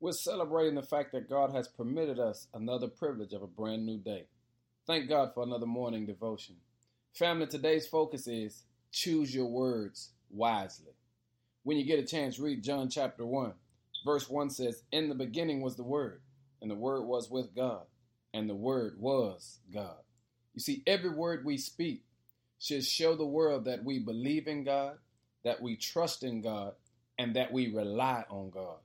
We're celebrating the fact that God has permitted us another privilege of a brand new day. Thank God for another morning devotion. Family, today's focus is choose your words wisely. When you get a chance, read John chapter 1. Verse 1 says, In the beginning was the Word, and the Word was with God, and the Word was God. You see, every word we speak should show the world that we believe in God, that we trust in God, and that we rely on God.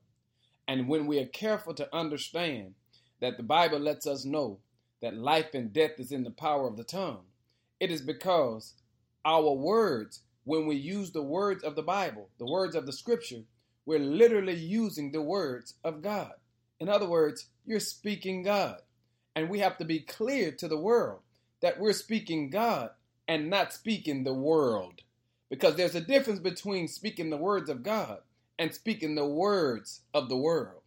And when we are careful to understand that the Bible lets us know that life and death is in the power of the tongue, it is because our words, when we use the words of the Bible, the words of the scripture, we're literally using the words of God. In other words, you're speaking God. And we have to be clear to the world that we're speaking God and not speaking the world. Because there's a difference between speaking the words of God and speaking the words of the world.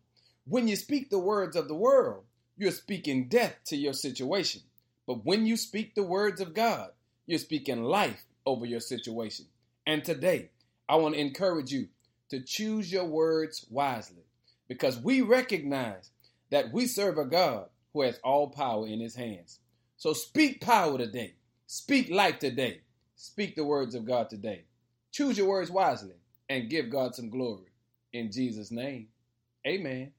When you speak the words of the world, you're speaking death to your situation. But when you speak the words of God, you're speaking life over your situation. And today, I want to encourage you to choose your words wisely because we recognize that we serve a God who has all power in his hands. So speak power today. Speak life today. Speak the words of God today. Choose your words wisely and give God some glory. In Jesus' name, amen.